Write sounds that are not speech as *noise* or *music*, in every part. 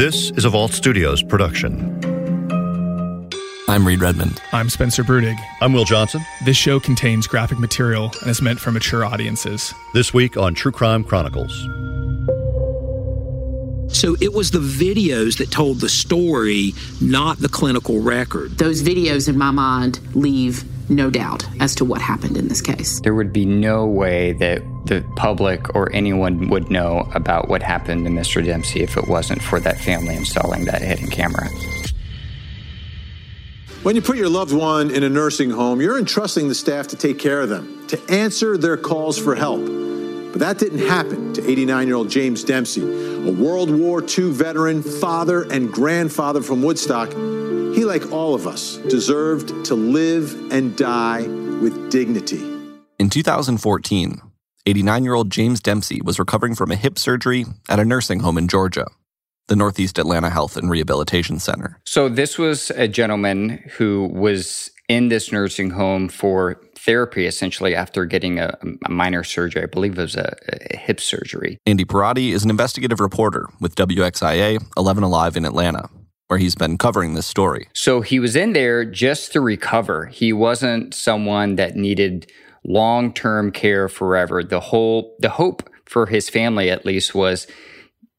This is a Vault Studios production. I'm Reed Redmond. I'm Spencer Brudig. I'm Will Johnson. This show contains graphic material and is meant for mature audiences. This week on True Crime Chronicles. So it was the videos that told the story, not the clinical record. Those videos, in my mind, leave no doubt as to what happened in this case. There would be no way that the public or anyone would know about what happened to Mr. Dempsey if it wasn't for that family installing that hidden camera. When you put your loved one in a nursing home, you're entrusting the staff to take care of them, to answer their calls for help. But that didn't happen to 89 year old James Dempsey, a World War II veteran, father, and grandfather from Woodstock. He, like all of us, deserved to live and die with dignity. In 2014, 89 year old James Dempsey was recovering from a hip surgery at a nursing home in Georgia the Northeast Atlanta Health and Rehabilitation Center. So, this was a gentleman who was in this nursing home for therapy essentially after getting a, a minor surgery. I believe it was a, a, hip surgery. Andy Pierrotti is an investigative reporter with WXIA 11 Alive in Atlanta. Where he's been covering this story. So he was in there just to recover. He wasn't someone that needed long term care forever. The whole, the hope for his family at least was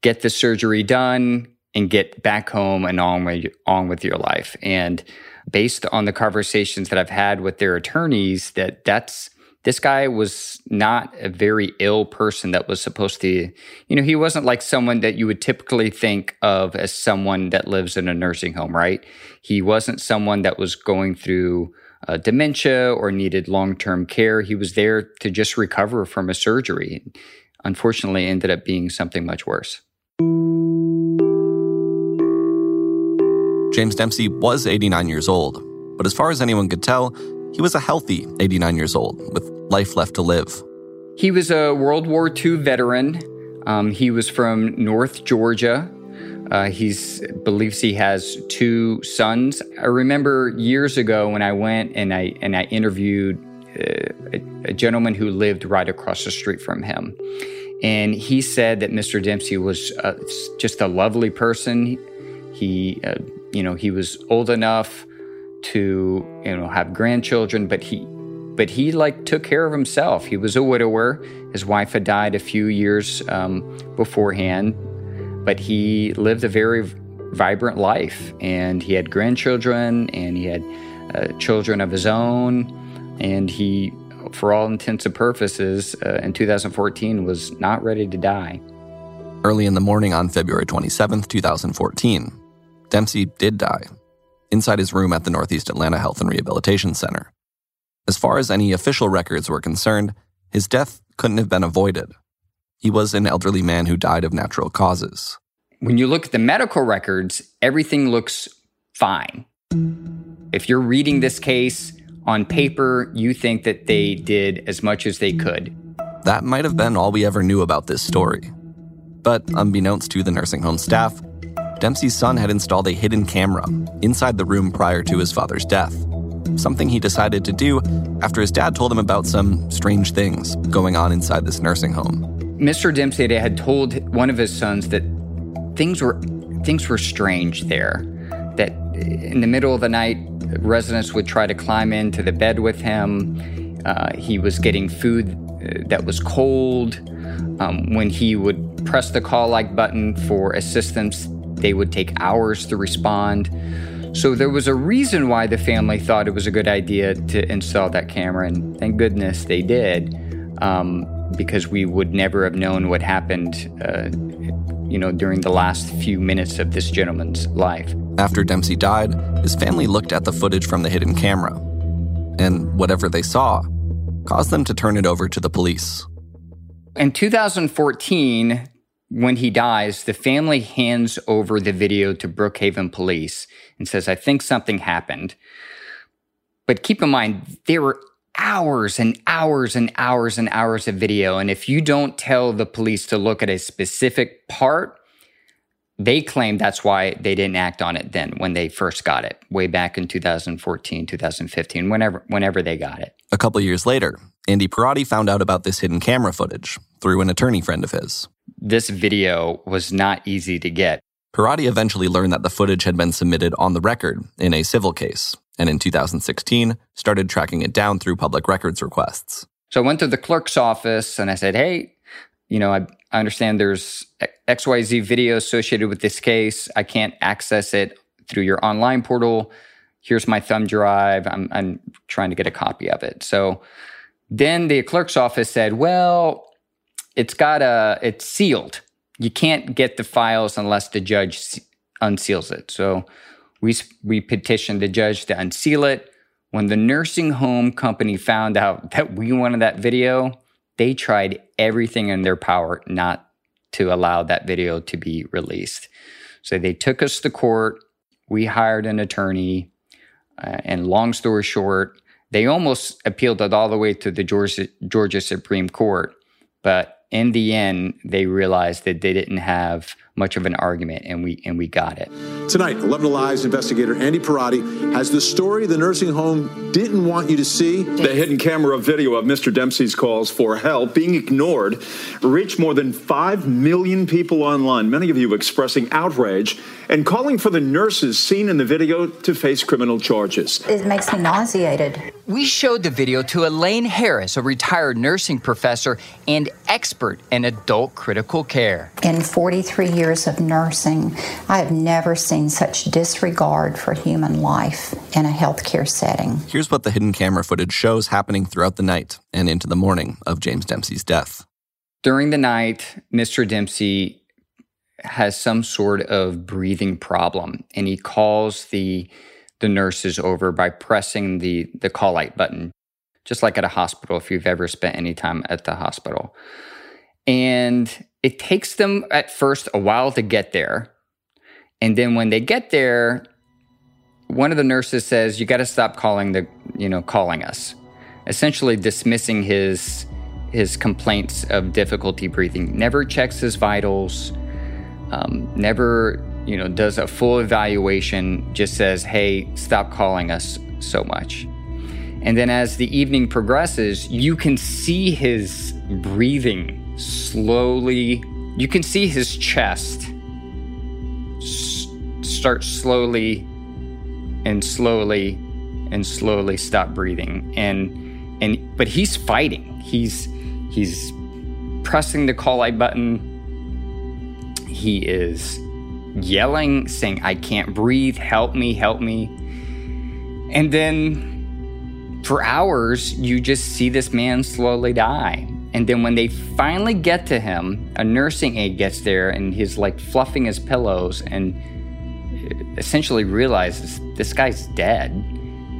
get the surgery done and get back home and on with, on with your life. And based on the conversations that I've had with their attorneys, that that's this guy was not a very ill person that was supposed to, you know, he wasn't like someone that you would typically think of as someone that lives in a nursing home, right? He wasn't someone that was going through uh, dementia or needed long term care. He was there to just recover from a surgery. Unfortunately, ended up being something much worse. James Dempsey was 89 years old, but as far as anyone could tell, he was a healthy 89 years old with life left to live. He was a World War II veteran. Um, he was from North Georgia. Uh, he believes he has two sons. I remember years ago when I went and I and I interviewed uh, a, a gentleman who lived right across the street from him, and he said that Mr. Dempsey was uh, just a lovely person. He, uh, you know, he was old enough to, you know, have grandchildren, but he, but he like took care of himself. He was a widower. His wife had died a few years um, beforehand, but he lived a very vibrant life, and he had grandchildren, and he had uh, children of his own, and he for all intents and purposes, uh, in 2014 was not ready to die. Early in the morning on February 27, 2014, Dempsey did die inside his room at the Northeast Atlanta Health and Rehabilitation Center. As far as any official records were concerned, his death couldn't have been avoided. He was an elderly man who died of natural causes. When you look at the medical records, everything looks fine. If you're reading this case, on paper, you think that they did as much as they could. That might have been all we ever knew about this story. But unbeknownst to the nursing home staff, Dempsey's son had installed a hidden camera inside the room prior to his father's death. Something he decided to do after his dad told him about some strange things going on inside this nursing home. Mr. Dempsey had told one of his sons that things were things were strange there. That in the middle of the night, residents would try to climb into the bed with him. Uh, he was getting food uh, that was cold. Um, when he would press the call like button for assistance, they would take hours to respond. So there was a reason why the family thought it was a good idea to install that camera, and thank goodness they did, um, because we would never have known what happened, uh, you know, during the last few minutes of this gentleman's life. After Dempsey died, his family looked at the footage from the hidden camera, and whatever they saw caused them to turn it over to the police. In 2014, when he dies, the family hands over the video to Brookhaven police and says, I think something happened. But keep in mind, there were hours and hours and hours and hours of video. And if you don't tell the police to look at a specific part, they claim that's why they didn't act on it then when they first got it, way back in 2014, 2015, whenever whenever they got it. A couple years later, Andy Pierrotti found out about this hidden camera footage through an attorney friend of his. This video was not easy to get. Pierrotti eventually learned that the footage had been submitted on the record in a civil case, and in 2016 started tracking it down through public records requests. So I went to the clerk's office and I said, hey, you know, I, I understand there's XYZ video associated with this case. I can't access it through your online portal. Here's my thumb drive. I'm, I'm trying to get a copy of it. So then the clerk's office said, well, it's got a, it's sealed. You can't get the files unless the judge unseals it. So we, we petitioned the judge to unseal it. When the nursing home company found out *laughs* that we wanted that video, they tried everything in their power not to allow that video to be released. So they took us to court. We hired an attorney. Uh, and long story short, they almost appealed it all the way to the Georgia, Georgia Supreme Court. But in the end, they realized that they didn't have much of an argument, and we and we got it. Tonight, 11 Alive's investigator Andy Pierrotti has the story the nursing home didn't want you to see. The hidden camera video of Mr. Dempsey's calls for help being ignored reached more than 5 million people online, many of you expressing outrage and calling for the nurses seen in the video to face criminal charges. It makes me nauseated. We showed the video to Elaine Harris, a retired nursing professor and expert in adult critical care. In 43 years, years of nursing, I have never seen such disregard for human life in a healthcare setting. Here's what the hidden camera footage shows happening throughout the night and into the morning of James Dempsey's death. During the night, Mr. Dempsey has some sort of breathing problem and he calls the the nurses over by pressing the the call light button just like at a hospital if you've ever spent any time at the hospital and it takes them at first a while to get there. And then when they get there, one of the nurses says, "You got to stop calling the, you know, calling us." Essentially dismissing his his complaints of difficulty breathing. Never checks his vitals. Um, never, you know, does a full evaluation. Just says, "Hey, stop calling us so much." And then as the evening progresses, you can see his breathing slowly, you can see his chest s- start slowly and slowly and slowly stop breathing. And and but he's fighting. He's he's pressing the call light button. He is yelling, saying, I can't breathe, help me, help me. And then for hours, you just see this man slowly die. And then when they finally get to him, a nursing aide gets there and he's like fluffing his pillows and essentially realizes this guy's dead.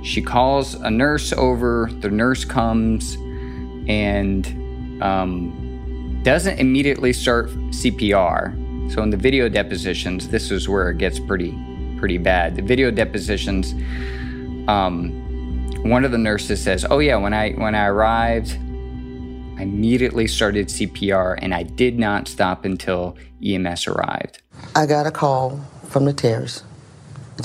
She calls a nurse over, the nurse comes and um, doesn't immediately start CPR. So in the video depositions, this is where it gets pretty pretty bad. The video depositions, um, one of the nurses says, "Oh yeah, when I when I arrived, I immediately started CPR and I did not stop until EMS arrived. I got a call from the terrace.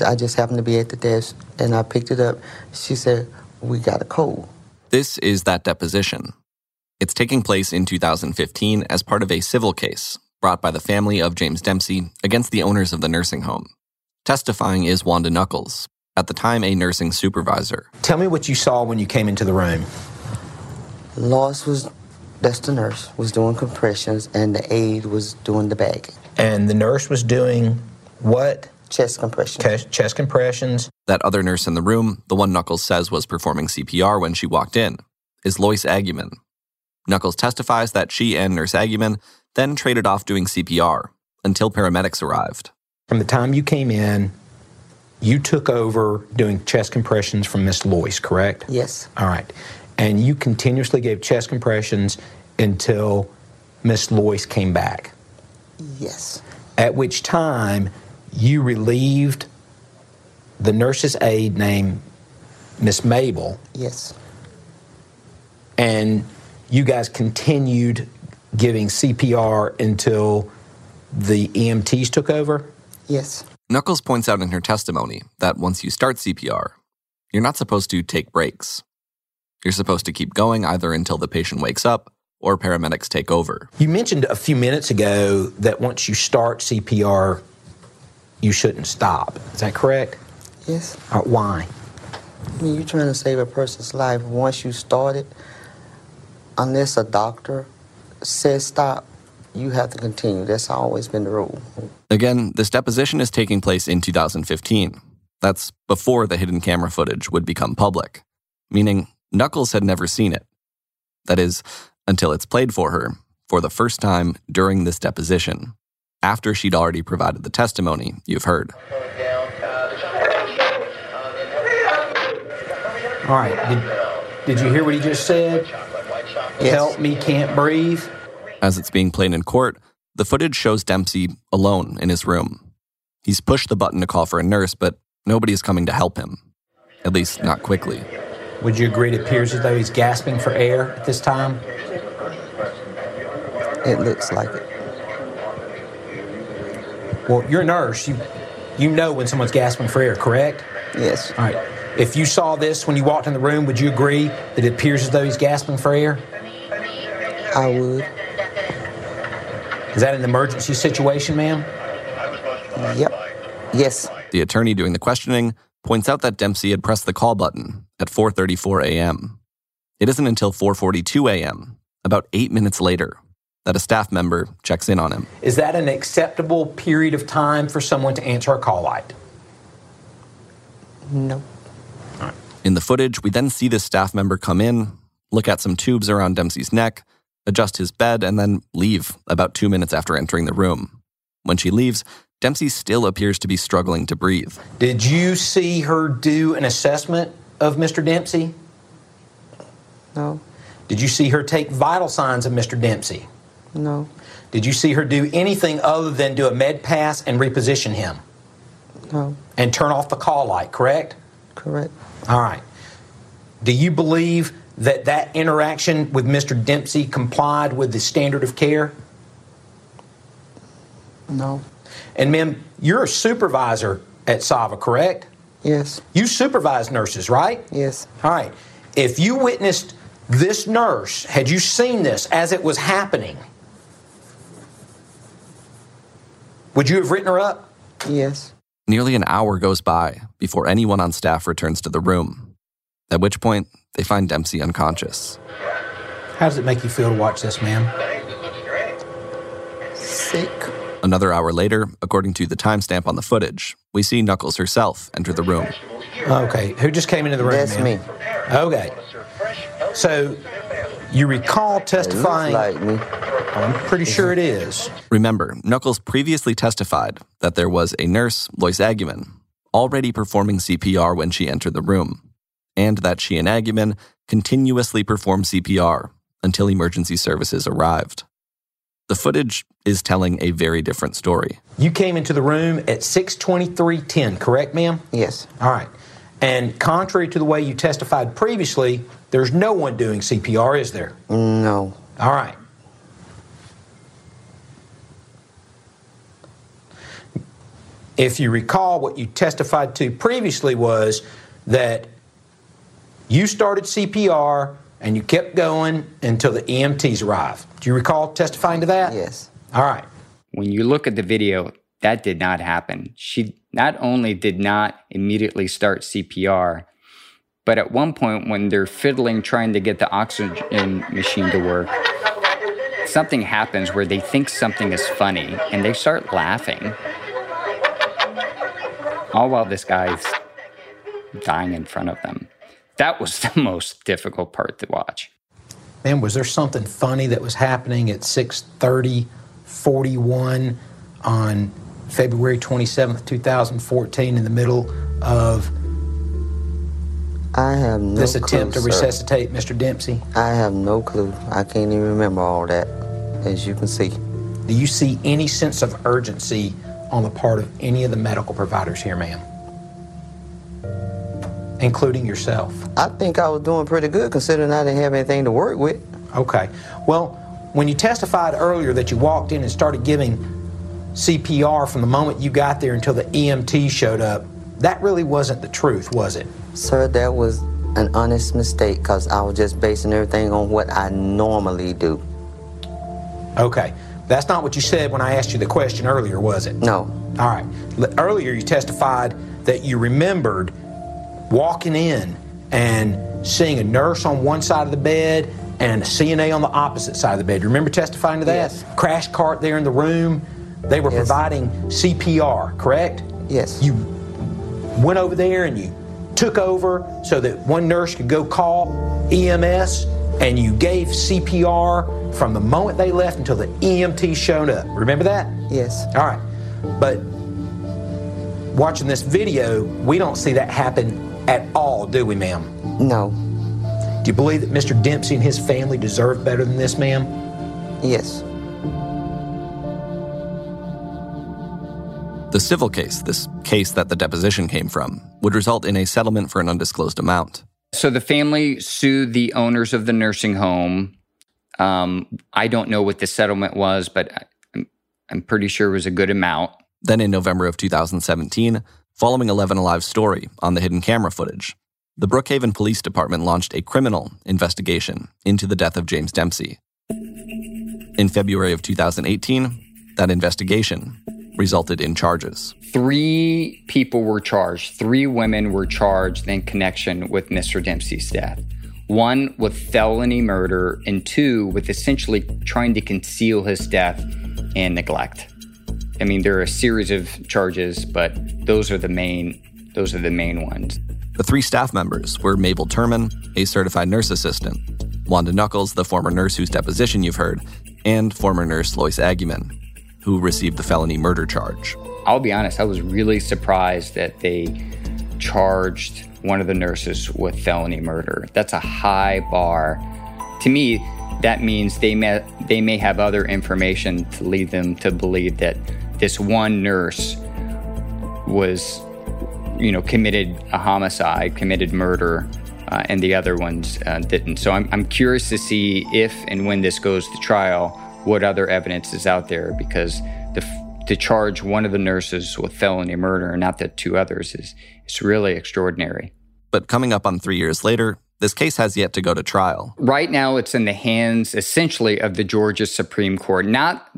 I just happened to be at the desk and I picked it up. She said, We got a cold. This is that deposition. It's taking place in 2015 as part of a civil case brought by the family of James Dempsey against the owners of the nursing home. Testifying is Wanda Knuckles, at the time a nursing supervisor. Tell me what you saw when you came into the room. Lois was that's the nurse was doing compressions and the aide was doing the bagging. And the nurse was doing what? Chest compressions. Chest compressions. That other nurse in the room, the one Knuckles says was performing CPR when she walked in, is Lois Agyeman. Knuckles testifies that she and Nurse Agyeman then traded off doing CPR until paramedics arrived. From the time you came in, you took over doing chest compressions from Miss Lois, correct? Yes. All right and you continuously gave chest compressions until Miss Lois came back. Yes. At which time you relieved the nurse's aide named Miss Mabel. Yes. And you guys continued giving CPR until the EMTs took over? Yes. Knuckles points out in her testimony that once you start CPR, you're not supposed to take breaks. You're supposed to keep going either until the patient wakes up or paramedics take over. You mentioned a few minutes ago that once you start CPR, you shouldn't stop. Is that correct? Yes. Or why? I mean, you're trying to save a person's life. Once you start it, unless a doctor says stop, you have to continue. That's always been the rule. Again, this deposition is taking place in 2015. That's before the hidden camera footage would become public, meaning Knuckles had never seen it. That is, until it's played for her for the first time during this deposition, after she'd already provided the testimony you've heard. All right. Did, did you hear what he just said? Help me, can't breathe. As it's being played in court, the footage shows Dempsey alone in his room. He's pushed the button to call for a nurse, but nobody is coming to help him. At least, not quickly. Would you agree it appears as though he's gasping for air at this time? It looks like it. Well, you're a nurse. You, you know when someone's gasping for air, correct? Yes. All right. If you saw this when you walked in the room, would you agree that it appears as though he's gasping for air? I would. Is that an emergency situation, ma'am? Yep. Yes. The attorney doing the questioning points out that Dempsey had pressed the call button at 4:34 a.m. It isn't until 4:42 a.m., about 8 minutes later, that a staff member checks in on him. Is that an acceptable period of time for someone to answer a call light? No. In the footage, we then see this staff member come in, look at some tubes around Dempsey's neck, adjust his bed, and then leave about two minutes after entering the room. When she leaves, Dempsey still appears to be struggling to breathe. Did you see her do an assessment of Mr. Dempsey? No. Did you see her take vital signs of Mr. Dempsey? No. Did you see her do anything other than do a med pass and reposition him No. and turn off the call light, correct? Correct. All right. Do you believe that that interaction with Mr. Dempsey complied with the standard of care? No. And, ma'am, you're a supervisor at Sava, correct? Yes. You supervise nurses, right? Yes. All right. If you witnessed this nurse, had you seen this as it was happening, would you have written her up? Yes. Nearly an hour goes by before anyone on staff returns to the room, at which point they find Dempsey unconscious. How does it make you feel to watch this, ma'am? Sick. Another hour later, according to the timestamp on the footage, we see Knuckles herself enter the room. Okay. Who just came into the room? That's ma'am? me. Okay. So you recall testifying. like me. I'm pretty sure it mm-hmm. is. Remember, Knuckles previously testified that there was a nurse, Lois Agyeman, already performing CPR when she entered the room, and that she and Agyeman continuously performed CPR until emergency services arrived. The footage is telling a very different story. You came into the room at 6:23:10, correct, ma'am? Yes. All right. And contrary to the way you testified previously, there's no one doing CPR, is there? No. All right. If you recall, what you testified to previously was that you started CPR and you kept going until the EMTs arrived. Do you recall testifying to that? Yes. All right. When you look at the video, that did not happen. She not only did not immediately start CPR, but at one point when they're fiddling trying to get the oxygen machine to work, something happens where they think something is funny and they start laughing. All while this guy's dying in front of them. That was the *laughs* most difficult part to watch. Man, was there something funny that was happening at 6:30, 41 on February 27th, 2014, in the middle of I have no this attempt clue, to sir. resuscitate Mr. Dempsey? I have no clue. I can't even remember all that, as you can see. Do you see any sense of urgency on the part of any of the medical providers here, ma'am? Including yourself. I think I was doing pretty good considering I didn't have anything to work with. Okay. Well, when you testified earlier that you walked in and started giving CPR from the moment you got there until the EMT showed up, that really wasn't the truth, was it? Sir, that was an honest mistake because I was just basing everything on what I normally do. Okay. That's not what you said when I asked you the question earlier, was it? No. All right. Earlier, you testified that you remembered walking in and seeing a nurse on one side of the bed and a CNA on the opposite side of the bed. Remember testifying to that? Yes. Crash cart there in the room. They were Yes. providing CPR, correct? Yes. You went over there and you took over so that one nurse could go call EMS and you gave CPR from the moment they left until the EMT showed up. Remember that? Yes. All right. But watching this video, we don't see that happen at all, do we, ma'am? No. Do you believe that Mr. Dempsey and his family deserve better than this, ma'am? Yes. The civil case, this case that the deposition came from, would result in a settlement for an undisclosed amount. So the family sued the owners of the nursing home. Um, I don't know what the settlement was, but I'm, I'm pretty sure it was a good amount. Then in November of 2017, following 11 Alive's story on the hidden camera footage, the Brookhaven Police Department launched a criminal investigation into the death of James Dempsey. In February of 2018, that investigation resulted in charges. Three people were charged. Three women were charged in connection with Mr. Dempsey's death. One with felony murder, and two with essentially trying to conceal his death and neglect. I mean, there are a series of charges, but those are the main. Those are the main ones. The three staff members were Mabel Turman, a certified nurse assistant, Wanda Knuckles, the former nurse whose deposition you've heard, and former nurse Lois Agyeman, who received the felony murder charge. I'll be honest, I was really surprised that they charged one of the nurses with felony murder. That's a high bar. To me, that means they may, they may have other information to lead them to believe that this one nurse was, you know, committed a homicide, committed murder, uh, and the other ones uh, didn't. So I'm, I'm curious to see if and when this goes to trial, what other evidence is out there because the, to charge one of the nurses with felony murder and not the two others is, is really extraordinary. But coming up on three years later, this case has yet to go to trial. Right now, it's in the hands essentially of the Georgia Supreme Court, not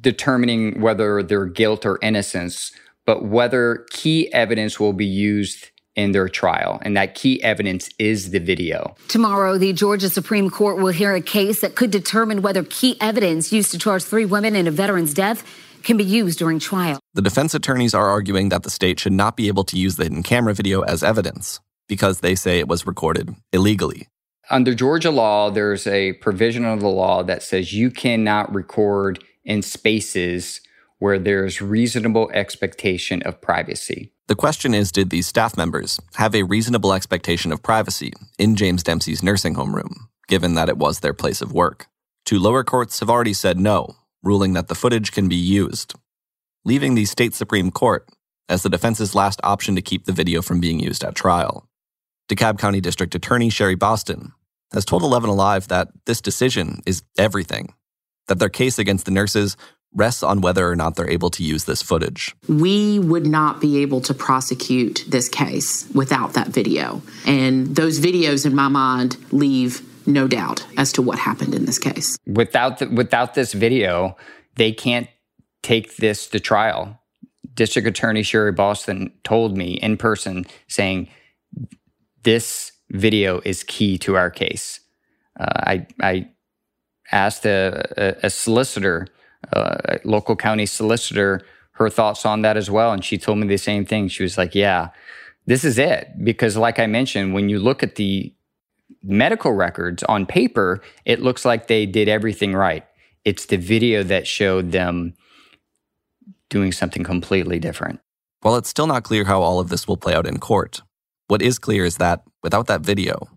determining whether their guilt or innocence, but whether key evidence will be used in their trial. And that key evidence is the video. Tomorrow, the Georgia Supreme Court will hear a case that could determine whether key evidence used to charge three women in a veteran's death can be used during trial. The defense attorneys are arguing that the state should not be able to use the hidden camera video as evidence because they say it was recorded illegally. Under Georgia law, there's a provision of the law that says you cannot record in spaces where there's reasonable expectation of privacy. The question is Did these staff members have a reasonable expectation of privacy in James Dempsey's nursing home room, given that it was their place of work? Two lower courts have already said no, ruling that the footage can be used, leaving the state Supreme Court as the defense's last option to keep the video from being used at trial. DeKalb County District Attorney Sherry Boston has told 11 Alive that this decision is everything, that their case against the nurses rests on whether or not they're able to use this footage. We would not be able to prosecute this case without that video. And those videos, in my mind, leave no doubt as to what happened in this case. Without the, without this video, they can't take this to trial. District Attorney Sherry Boston told me in person saying this video is key to our case. Uh, I I asked a, a, solicitor, uh, a local county solicitor, her thoughts on that as well, and she told me the same thing. She was like, "Yeah, this is it," because like I mentioned, when you look at the medical records on paper, it looks like they did everything right. It's the video that showed them doing something completely different. While it's still not clear how all of this will play out in court, what is clear is that without that video,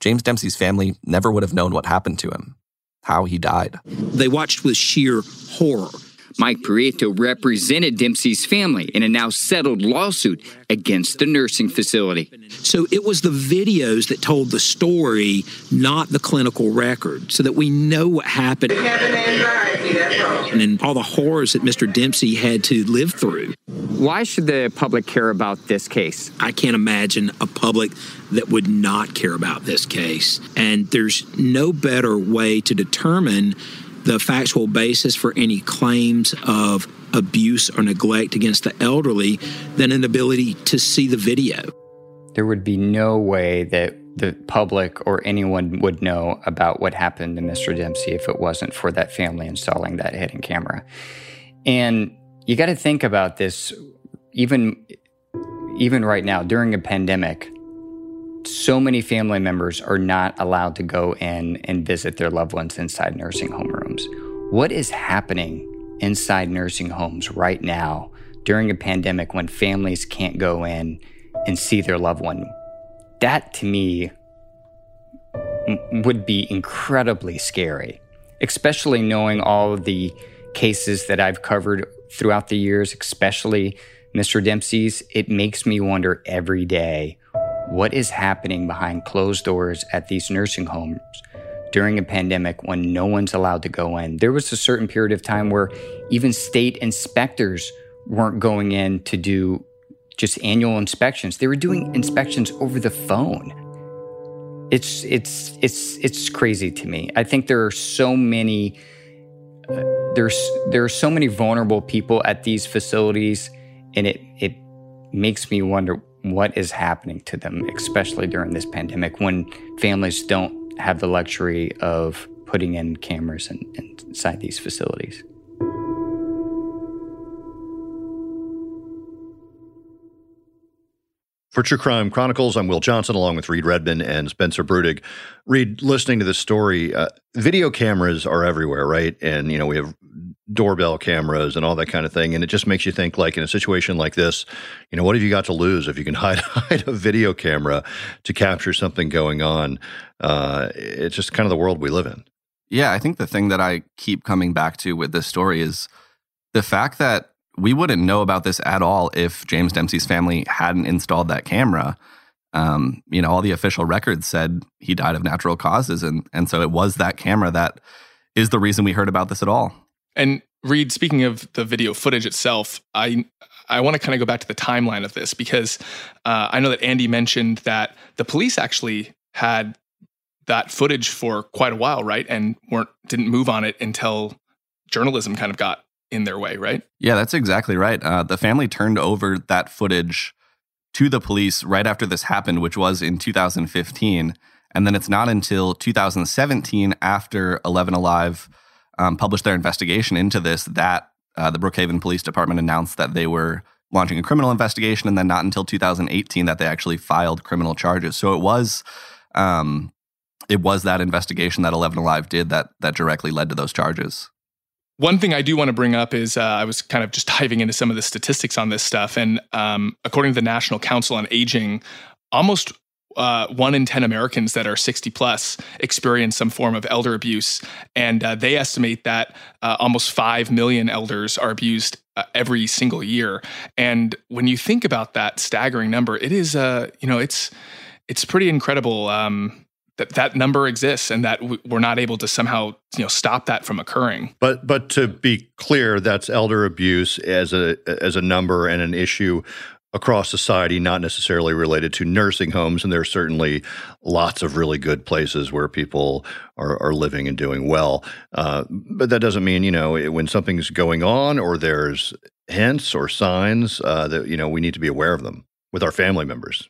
James Dempsey's family never would have known what happened to him, how he died. They watched with sheer horror. Mike Prieto represented Dempsey's family in a now settled lawsuit against the nursing facility. So it was the videos that told the story, not the clinical record, so that we know what happened. And then all the horrors that Mr. Dempsey had to live through. Why should the public care about this case? I can't imagine a public that would not care about this case. And there's no better way to determine the factual basis for any claims of abuse or neglect against the elderly than an ability to see the video. There would be no way that the public or anyone would know about what happened to Mr. Dempsey if it wasn't for that family installing that hidden camera. And you got to think about this even even right now during a pandemic so many family members are not allowed to go in and visit their loved ones inside nursing home rooms. What is happening inside nursing homes right now during a pandemic when families can't go in and see their loved one? That to me would be incredibly scary, especially knowing all of the cases that I've covered throughout the years, especially Mr. Dempsey's. It makes me wonder every day what is happening behind closed doors at these nursing homes during a pandemic when no one's allowed to go in. There was a certain period of time where even state inspectors weren't going in to do just annual inspections. They were doing inspections over the phone. It's it's it's it's crazy to me. I think there are so many there's there are so many vulnerable people at these facilities and it it makes me wonder what is happening to them, especially during this pandemic when families don't have the luxury of putting in cameras in, inside these facilities. For True Crime Chronicles, I'm Will Johnson along with Reed Redman and Spencer Brudig. Reed, listening to this story, uh, video cameras are everywhere, right? And, you know, we have doorbell cameras and all that kind of thing. And it just makes you think like in a situation like this, you know, what have you got to lose if you can *laughs* hide, hide a video camera to capture something going on? Uh, it's just kind of the world we live in. Yeah, I think the thing that I keep coming back to with this story is the fact that we wouldn't know about this at all if James Dempsey's family hadn't installed that camera. Um, you know, all the official records said he died of natural causes, and and so it was that camera that is the reason we heard about this at all. And Reed, speaking of the video footage itself, I I want to kind of go back to the timeline of this because uh, I know that Andy mentioned that the police actually had that footage for quite a while, right? And weren't didn't move on it until journalism kind of got in their way, right? Yeah, that's exactly right. Uh, the family turned over that footage to the police right after this happened, which was in 2015. And then it's not until 2017, after 11 Alive um, published their investigation into this, that uh, the Brookhaven Police Department announced that they were launching a criminal investigation. And then not until 2018 that they actually filed criminal charges. So it was. Um, it was that investigation that 11 Alive did that that directly led to those charges. One thing I do want to bring up is uh, I was kind of just diving into some of the statistics on this stuff. And um, according to the National Council on Aging, almost uh, one in 10 Americans that are 60 plus experience some form of elder abuse. And uh, they estimate that uh, almost 5 million elders are abused uh, every single year. And when you think about that staggering number, it is, uh, you know, it's, it's pretty incredible. Um, that that number exists and that we're not able to somehow you know stop that from occurring. But but to be clear, that's elder abuse as a as a number and an issue across society, not necessarily related to nursing homes. And there are certainly lots of really good places where people are, are living and doing well. Uh, but that doesn't mean, you know, when something's going on or there's hints or signs uh, that, you know, we need to be aware of them with our family members.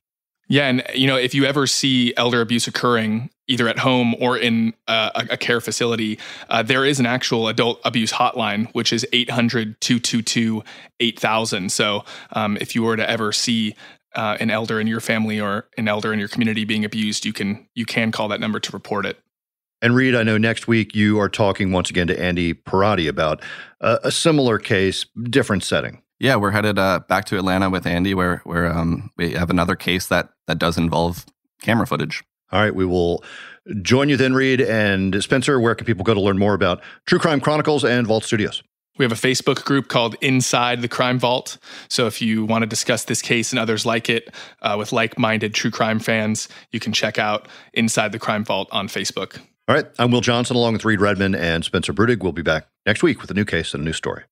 Yeah, and you know, if you ever see elder abuse occurring either at home or in uh, a, a, care facility, uh, there is an actual adult abuse hotline, which is 800 222 8000. So um, if you were to ever see uh, an elder in your family or an elder in your community being abused, you can you can call that number to report it. And Reed, I know next week you are talking once again to Andy Pierrotti about a similar case, different setting. Yeah, we're headed uh, back to Atlanta with Andy, where where um, we have another case that that does involve camera footage. All right, we will join you then, Reed and Spencer. Where can people go to learn more about True Crime Chronicles and Vault Studios? We have a Facebook group called Inside the Crime Vault. So if you want to discuss this case and others like it uh, with like minded true crime fans, you can check out Inside the Crime Vault on Facebook. All right. I'm Will Johnson along with Reed Redman and Spencer Brudig. We'll be back next week with a new case and a new story.